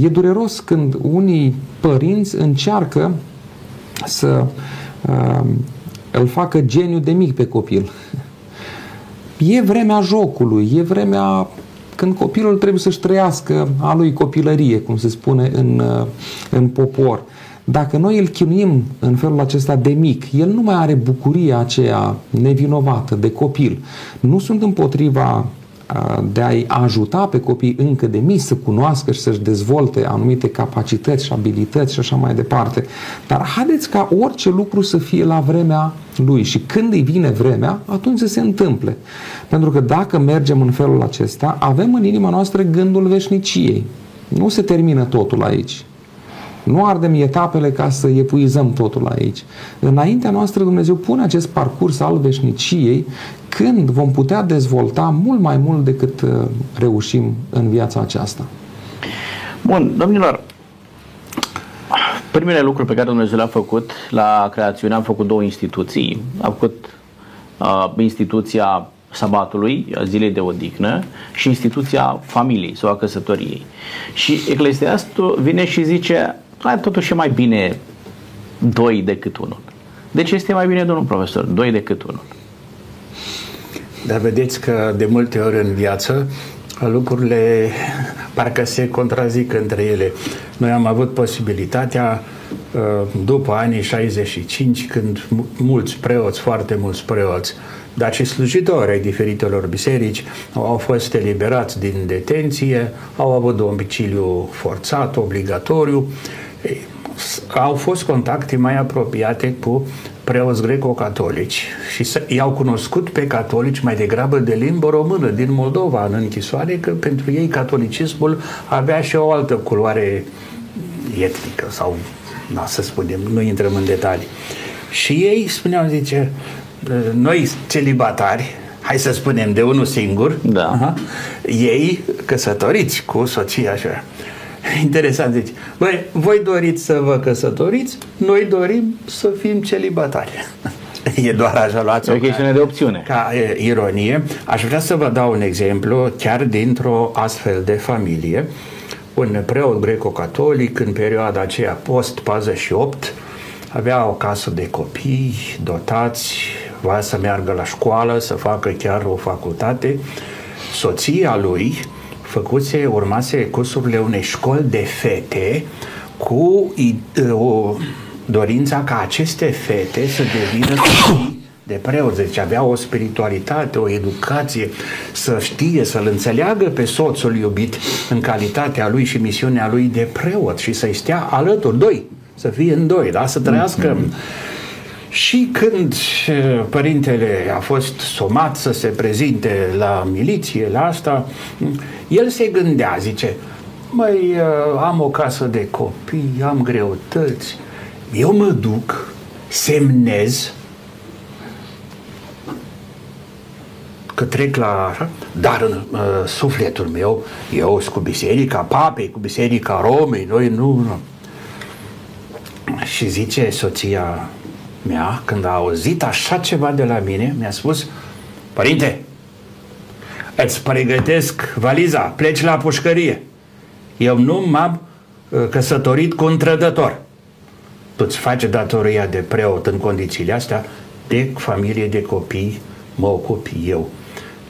S3: E dureros când unii părinți încearcă să uh, îl facă geniu de mic pe copil. E vremea jocului, e vremea când copilul trebuie să-și trăiască a lui copilărie, cum se spune în, uh, în popor. Dacă noi îl chinuim în felul acesta de mic, el nu mai are bucuria aceea nevinovată de copil. Nu sunt împotriva de a-i ajuta pe copii încă de mici să cunoască și să-și dezvolte anumite capacități și abilități și așa mai departe. Dar haideți ca orice lucru să fie la vremea lui și când îi vine vremea, atunci să se întâmple. Pentru că dacă mergem în felul acesta, avem în inima noastră gândul veșniciei. Nu se termină totul aici. Nu ardem etapele ca să epuizăm totul aici. Înaintea noastră Dumnezeu pune acest parcurs al veșniciei când vom putea dezvolta mult mai mult decât uh, reușim în viața aceasta.
S1: Bun, domnilor, primele lucruri pe care Dumnezeu le-a făcut la creațiune, am făcut două instituții. Am făcut uh, instituția sabatului, a zilei de odihnă și instituția familiei sau a căsătoriei. Și Eclesiastul vine și zice, totuși e mai bine doi decât unul. Deci este mai bine, domnul profesor, doi decât unul.
S2: Dar vedeți că de multe ori în viață lucrurile parcă se contrazic între ele. Noi am avut posibilitatea uh, după anii 65, când mulți preoți, foarte mulți preoți, dar și slujitori ai diferitelor biserici au fost eliberați din detenție, au avut domiciliu forțat, obligatoriu, au fost contacte mai apropiate cu preoți greco-catolici și i-au cunoscut pe catolici mai degrabă de limbă română din Moldova în închisoare, că pentru ei catolicismul avea și o altă culoare etnică sau, na, să spunem, nu intrăm în detalii. Și ei spuneau, zice, noi celibatari, hai să spunem de unul singur,
S1: da. aha,
S2: ei căsătoriți cu soția așa, <laughs> Interesant, deci, băi, voi doriți să vă căsătoriți, noi dorim să fim celibatari. <laughs> e doar așa, luați
S1: o chestiune de opțiune.
S2: Ca e, ironie. Aș vrea să vă dau un exemplu chiar dintr-o astfel de familie. Un preot greco-catolic în perioada aceea post-48 avea o casă de copii dotați, va să meargă la școală, să facă chiar o facultate. Soția lui făcuse, urmase cursurile unei școli de fete cu o dorința ca aceste fete să devină de preoți, deci avea o spiritualitate, o educație, să știe, să-l înțeleagă pe soțul iubit în calitatea lui și misiunea lui de preot și să-i stea alături, doi, să fie în doi, da? să trăiască mm-hmm și când părintele a fost somat să se prezinte la miliție, la asta, el se gândea, zice, mai am o casă de copii, am greutăți, eu mă duc, semnez că trec la așa, dar în uh, sufletul meu, eu sunt cu biserica papei, cu biserica Romei, noi nu, nu. Și zice soția mea, când a auzit așa ceva de la mine, mi-a spus, Părinte, îți pregătesc valiza, pleci la pușcărie. Eu nu m-am uh, căsătorit cu un trădător. Tu îți faci datoria de preot în condițiile astea, de familie, de copii, mă ocup eu.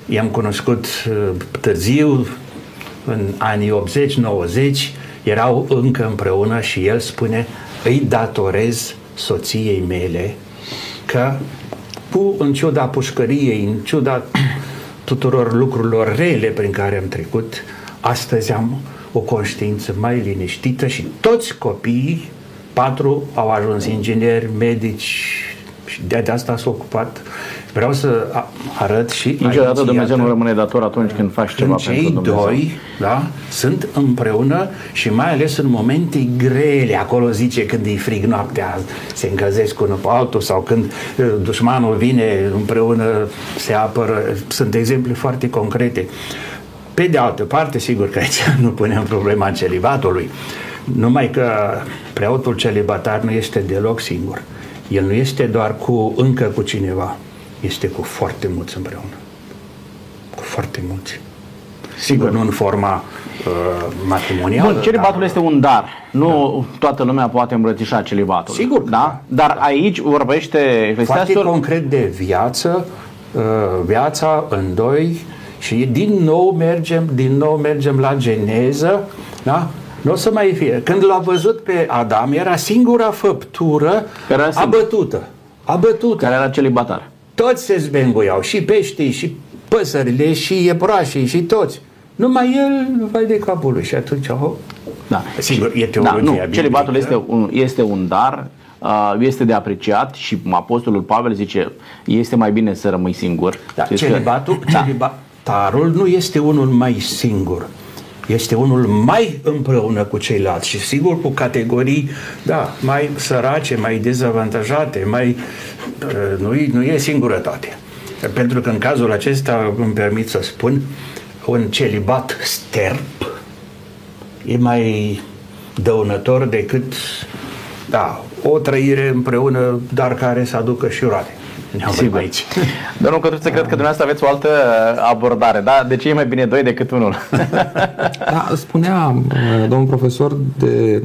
S2: I-am cunoscut uh, târziu, în anii 80-90, erau încă împreună și el spune, îi datorez soției mele că cu, în ciuda pușcăriei, în ciuda tuturor lucrurilor rele prin care am trecut, astăzi am o conștiință mai liniștită și toți copiii, patru, au ajuns ingineri, medici și de, de asta s-a ocupat Vreau să arăt și
S1: Niciodată aici, Dumnezeu nu rămâne dator atunci când faci când ceva
S2: cei
S1: pentru Dumnezeu.
S2: doi da, sunt împreună și mai ales în momente grele, acolo zice când e frig noaptea, se încălzesc unul pe altul sau când uh, dușmanul vine împreună, se apără. Sunt exemple foarte concrete. Pe de altă parte, sigur că aici <laughs> nu punem problema celibatului, numai că preotul celibatar nu este deloc singur. El nu este doar cu încă cu cineva, este cu foarte mulți împreună. Cu foarte mulți. Sigur, nu în forma uh, matrimonială.
S1: Bun, celibatul dar... este un dar. Nu da. toată lumea poate îmbrățișa celibatul.
S2: Sigur.
S1: Da? Dar da. aici vorbește
S2: Foarte concret de viață, uh, viața în doi și din nou mergem, din nou mergem la geneză, da? Nu o să mai fie. Când l-a văzut pe Adam, era singura făptură
S1: Care
S2: abătută. Abătută.
S1: Care era celibatar
S2: toți se zbenguiau, și peștii, și păsările și iepurașii și toți. Numai el vai de capul lui și atunci, oh,
S1: Da.
S2: Sigur, e
S1: Da,
S2: teologia
S1: nu,
S2: biblică.
S1: celibatul este un, este un dar, uh, este de apreciat și apostolul Pavel zice, este mai bine să rămâi singur.
S2: Da,
S1: Știți că-
S2: celibatul,
S1: Da.
S2: celibatarul nu este unul mai singur. Este unul mai împreună cu ceilalți și sigur cu categorii, da, mai sărace, mai dezavantajate, mai, uh, nu, e- nu e singurătate. Pentru că în cazul acesta îmi permit să spun, un celibat sterp e mai dăunător decât da, o trăire împreună, dar care să aducă și roade. Ne avem
S1: Sigur.
S2: aici. <laughs>
S1: Domnul Cătruță, cred că dumneavoastră aveți o altă uh, abordare, da? De ce e mai bine doi decât unul? <laughs>
S3: Da, spunea uh, domnul profesor de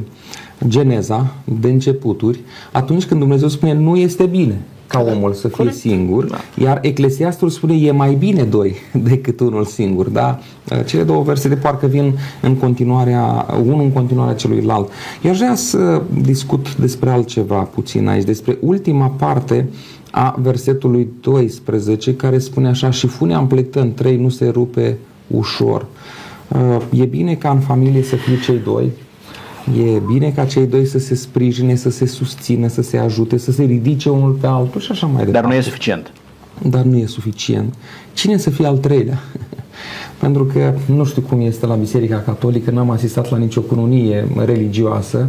S3: Geneza, de începuturi, atunci când Dumnezeu spune nu este bine ca omul să fie singur, iar Eclesiastul spune e mai bine doi <laughs> decât unul singur, da? Uh, Cele două versete parcă vin în continuarea, unul în continuarea celuilalt. Eu aș vrea să discut despre altceva puțin aici, despre ultima parte a versetului 12, care spune așa, și funea împlectă în trei, nu se rupe ușor. Uh, E bine ca în familie să fie cei doi, e bine ca cei doi să se sprijine, să se susțină, să se ajute, să se ridice unul pe altul și așa mai departe.
S1: Dar nu e suficient.
S3: Dar nu e suficient. Cine să fie al treilea? <laughs> Pentru că nu știu cum este la Biserica Catolică, n-am asistat la nicio cununie religioasă,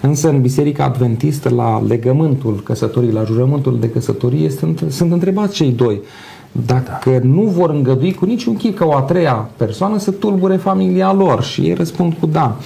S3: însă în Biserica Adventistă, la legământul căsătorii, la jurământul de căsătorie, sunt, sunt întrebați cei doi dacă nu vor îngădui cu niciun chip ca o a treia persoană să tulbure familia lor și ei răspund cu da.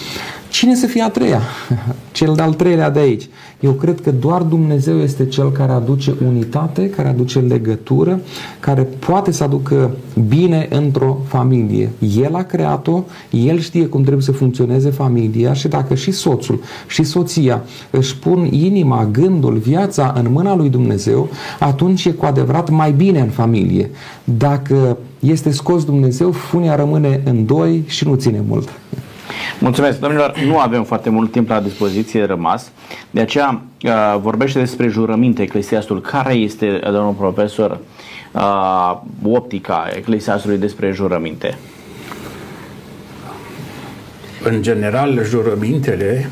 S3: Cine să fie a treia? <laughs> Cel de-al treilea de aici. Eu cred că doar Dumnezeu este cel care aduce unitate, care aduce legătură, care poate să aducă bine într-o familie. El a creat-o, el știe cum trebuie să funcționeze familia și dacă și soțul și soția își pun inima, gândul, viața în mâna lui Dumnezeu, atunci e cu adevărat mai bine în familie. Dacă este scos Dumnezeu, funia rămâne în doi și nu ține mult.
S1: Mulțumesc, domnilor. Nu avem foarte mult timp la dispoziție rămas. De aceea uh, vorbește despre jurăminte Eclesiastul. Care este, uh, domnul profesor, uh, optica Eclesiastului despre jurăminte?
S2: În general, jurămintele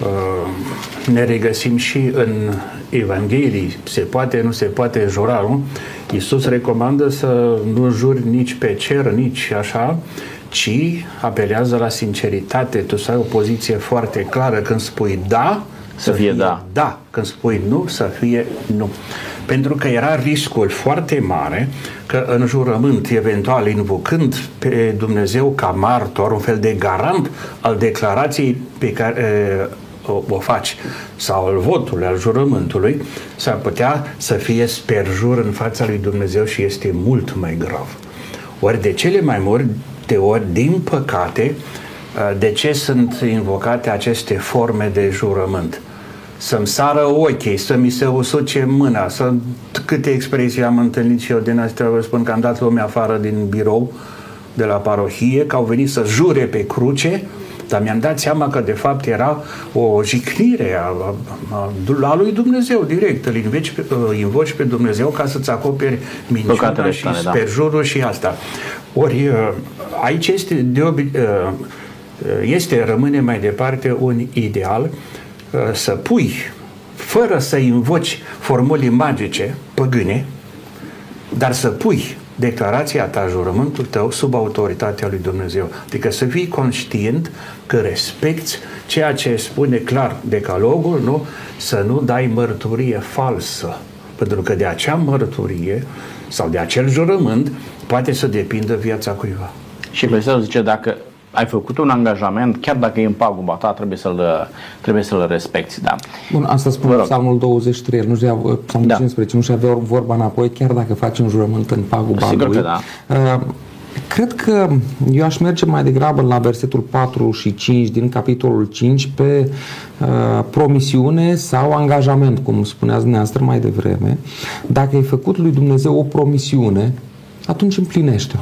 S2: uh, ne regăsim și în Evanghelii. Se poate, nu se poate jura, nu? Iisus recomandă să nu juri nici pe cer, nici așa, ci apelează la sinceritate. Tu să ai o poziție foarte clară când spui da,
S1: Să fie da.
S2: da. Când spui nu, să fie nu. Pentru că era riscul foarte mare că în jurământ, eventual invocând pe Dumnezeu ca martor, un fel de garant al declarației pe care e, o, o faci sau al votului, al jurământului, s-ar putea să fie sperjur în fața lui Dumnezeu și este mult mai grav. Ori de cele mai multe ori, din păcate, de ce sunt invocate aceste forme de jurământ? Să-mi sară ochii, să mi se usuce mâna, să... câte expresii am întâlnit și eu din astea, vă spun că am dat lumea afară din birou de la parohie, că au venit să jure pe cruce, dar mi-am dat seama că de fapt era o jicnire a, a, a, a lui Dumnezeu direct. Îl invoci pe, îl invoci pe Dumnezeu ca să-ți acoperi minciuna
S1: Păcatele
S2: și
S1: tale, da.
S2: sperjurul și asta. Ori uh, aici este, de obi- uh, este, rămâne mai departe un ideal uh, să pui, fără să invoci formule magice, păgâne, dar să pui declarația ta, jurământul tău, sub autoritatea lui Dumnezeu. Adică să fii conștient că respecti ceea ce spune clar decalogul, nu? Să nu dai mărturie falsă. Pentru că de acea mărturie sau de acel jurământ poate să depindă viața cuiva.
S1: Și Eclesiastul zice, dacă ai făcut un angajament, chiar dacă e în paguba ta, trebuie să-l, trebuie să-l respecti. Da.
S3: Bun, asta
S1: Vă
S3: spune
S1: rog.
S3: Psalmul 23, nu știu, Psalmul
S1: Da.
S3: 15, nu știu avea vorba înapoi, chiar dacă faci un jurământ în paguba
S1: Sigur
S3: lui.
S1: că da.
S3: Uh, Cred că eu aș merge mai degrabă la versetul 4 și 5 din capitolul 5 pe uh, promisiune sau angajament, cum spuneați dumneavoastră mai devreme. Dacă ai făcut lui Dumnezeu o promisiune, atunci împlinește-o.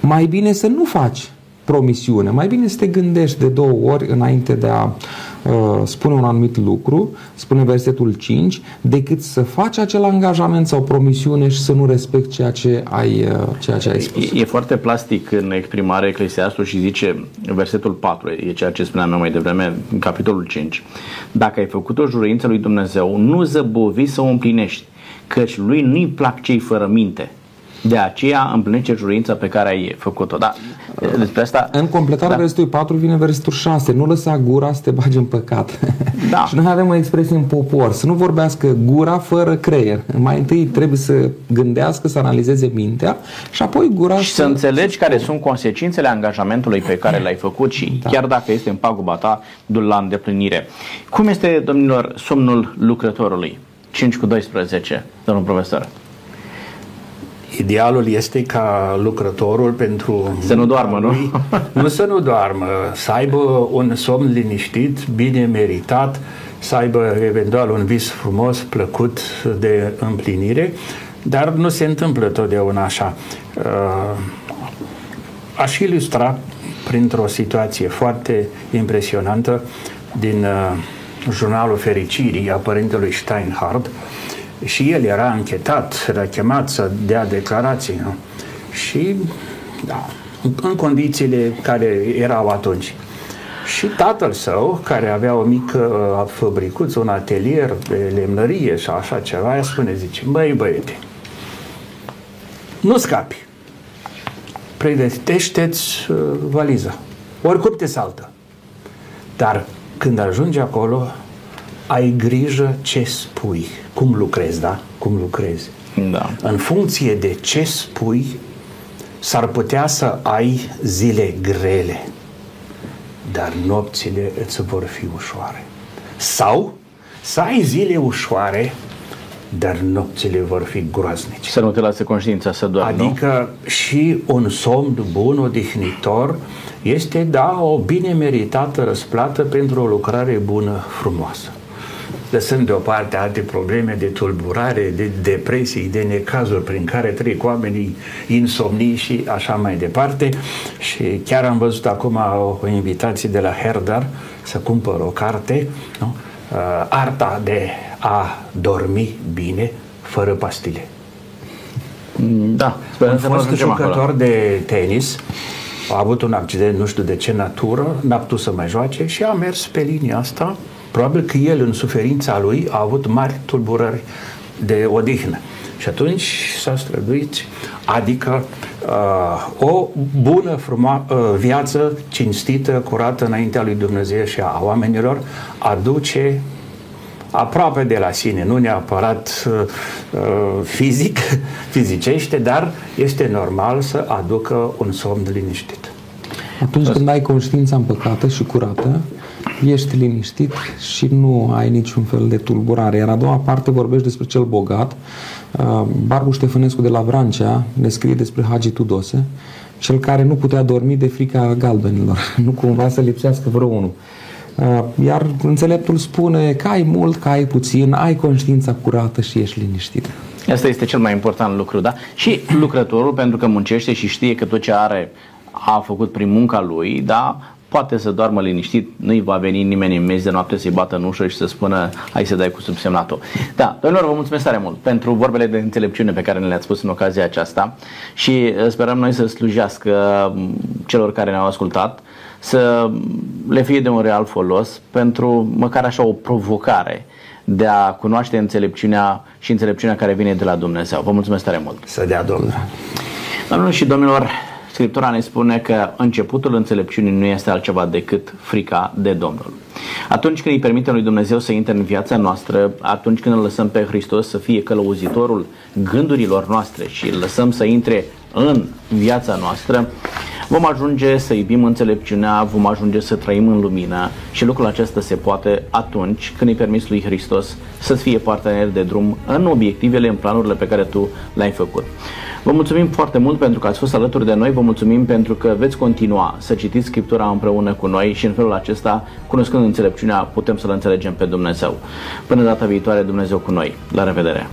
S3: Mai bine să nu faci promisiune, mai bine să te gândești de două ori înainte de a uh, spune un anumit lucru, spune versetul 5, decât să faci acel angajament sau promisiune și să nu respecti ceea ce ai, uh, ceea ce ai spus.
S1: E, e foarte plastic în exprimare Eclesiastul și zice, versetul 4, e ceea ce spuneam mai devreme, în capitolul 5. Dacă ai făcut o juruință lui Dumnezeu, nu zăbovi să o împlinești, căci lui nu-i plac cei fără minte. De aceea împlinește juruința pe care ai făcut-o. Da, despre asta...
S3: În completarea da. versetului 4 vine versetul 6. Nu lăsa gura să te bagi în păcat.
S1: Da. <laughs>
S3: și noi avem o expresie în popor. Să nu vorbească gura fără creier. Mai întâi trebuie să gândească, să analizeze mintea și apoi gura
S1: și să... să înțelegi care sunt consecințele angajamentului pe care l-ai făcut și da. chiar dacă este în paguba ta, du la îndeplinire. Cum este, domnilor, somnul lucrătorului? 5 cu 12, domnul profesor.
S2: Idealul este ca lucrătorul pentru...
S1: Să nu doarmă, nu?
S2: nu să nu doarmă, să aibă un somn liniștit, bine meritat, să aibă eventual un vis frumos, plăcut de împlinire, dar nu se întâmplă totdeauna așa. Uh, aș ilustra printr-o situație foarte impresionantă din uh, jurnalul Fericirii a părintelui Steinhard, și el era închetat, era chemat să dea declarații. Nu? Și, da, în condițiile care erau atunci. Și tatăl său, care avea o mică uh, fabricuță, un atelier de lemnărie și așa ceva, îi spune, zice, băi băiete, nu scapi, pregătește-ți uh, valiza, oricum te saltă. Dar când ajungi acolo, ai grijă ce spui, cum lucrezi, da? Cum lucrezi.
S1: Da.
S2: În funcție de ce spui, s-ar putea să ai zile grele, dar nopțile îți vor fi ușoare. Sau să ai zile ușoare, dar nopțile vor fi groaznice.
S1: Să nu te lase conștiința să doarmă,
S2: Adică nu? și un somn bun, odihnitor, este, da, o bine meritată răsplată pentru o lucrare bună, frumoasă lăsând deoparte alte probleme de tulburare, de depresii, de necazuri prin care trec oamenii, insomnii și așa mai departe. Și chiar am văzut acum o, o invitație de la Herder să cumpăr o carte, nu? Uh, Arta de a dormi bine fără pastile.
S1: Da,
S2: sperăm să fost jucător acolo. de tenis, a avut un accident, nu știu de ce natură, n-a putut să mai joace și a mers pe linia asta Probabil că el, în suferința lui, a avut mari tulburări de odihnă. Și atunci s-a străduit, adică uh, o bună frumo- uh, viață cinstită, curată înaintea lui Dumnezeu și a oamenilor, aduce aproape de la sine, nu neapărat uh, uh fizic, <laughs> fizicește, dar este normal să aducă un somn liniștit.
S3: Atunci când ai conștiința împăcată și curată, ești liniștit și nu ai niciun fel de tulburare. Iar a doua parte vorbești despre cel bogat. Uh, Barbu Ștefănescu de la Vrancea ne scrie despre Hagi Tudose, cel care nu putea dormi de frica galbenilor, <laughs> nu cumva să lipsească vreo unul. Uh, iar înțeleptul spune că ai mult, că ai puțin, ai conștiința curată și ești liniștit.
S1: Asta este cel mai important lucru, da? Și lucrătorul, pentru că muncește și știe că tot ce are a făcut prin munca lui, da, poate să doarmă liniștit, nu-i va veni nimeni în mezi de noapte să-i bată în ușă și să spună hai să dai cu subsemnatul. Da, domnilor, vă mulțumesc tare mult pentru vorbele de înțelepciune pe care ne le-ați spus în ocazia aceasta și uh, sperăm noi să slujească um, celor care ne-au ascultat să le fie de un real folos pentru măcar așa o provocare de a cunoaște înțelepciunea și înțelepciunea care vine de la Dumnezeu. Vă mulțumesc tare mult!
S2: Să dea Domnul!
S1: Domnul și domnilor, Scriptura ne spune că începutul înțelepciunii nu este altceva decât frica de Domnul. Atunci când îi permitem lui Dumnezeu să intre în viața noastră, atunci când îl lăsăm pe Hristos să fie călăuzitorul gândurilor noastre și îl lăsăm să intre în viața noastră, vom ajunge să iubim înțelepciunea, vom ajunge să trăim în lumină și lucrul acesta se poate atunci când îi permis lui Hristos să fie partener de drum în obiectivele, în planurile pe care tu le-ai făcut. Vă mulțumim foarte mult pentru că ați fost alături de noi, vă mulțumim pentru că veți continua să citiți Scriptura împreună cu noi și în felul acesta, cunoscând înțelepciunea, putem să-L înțelegem pe Dumnezeu. Până data viitoare, Dumnezeu cu noi. La revedere!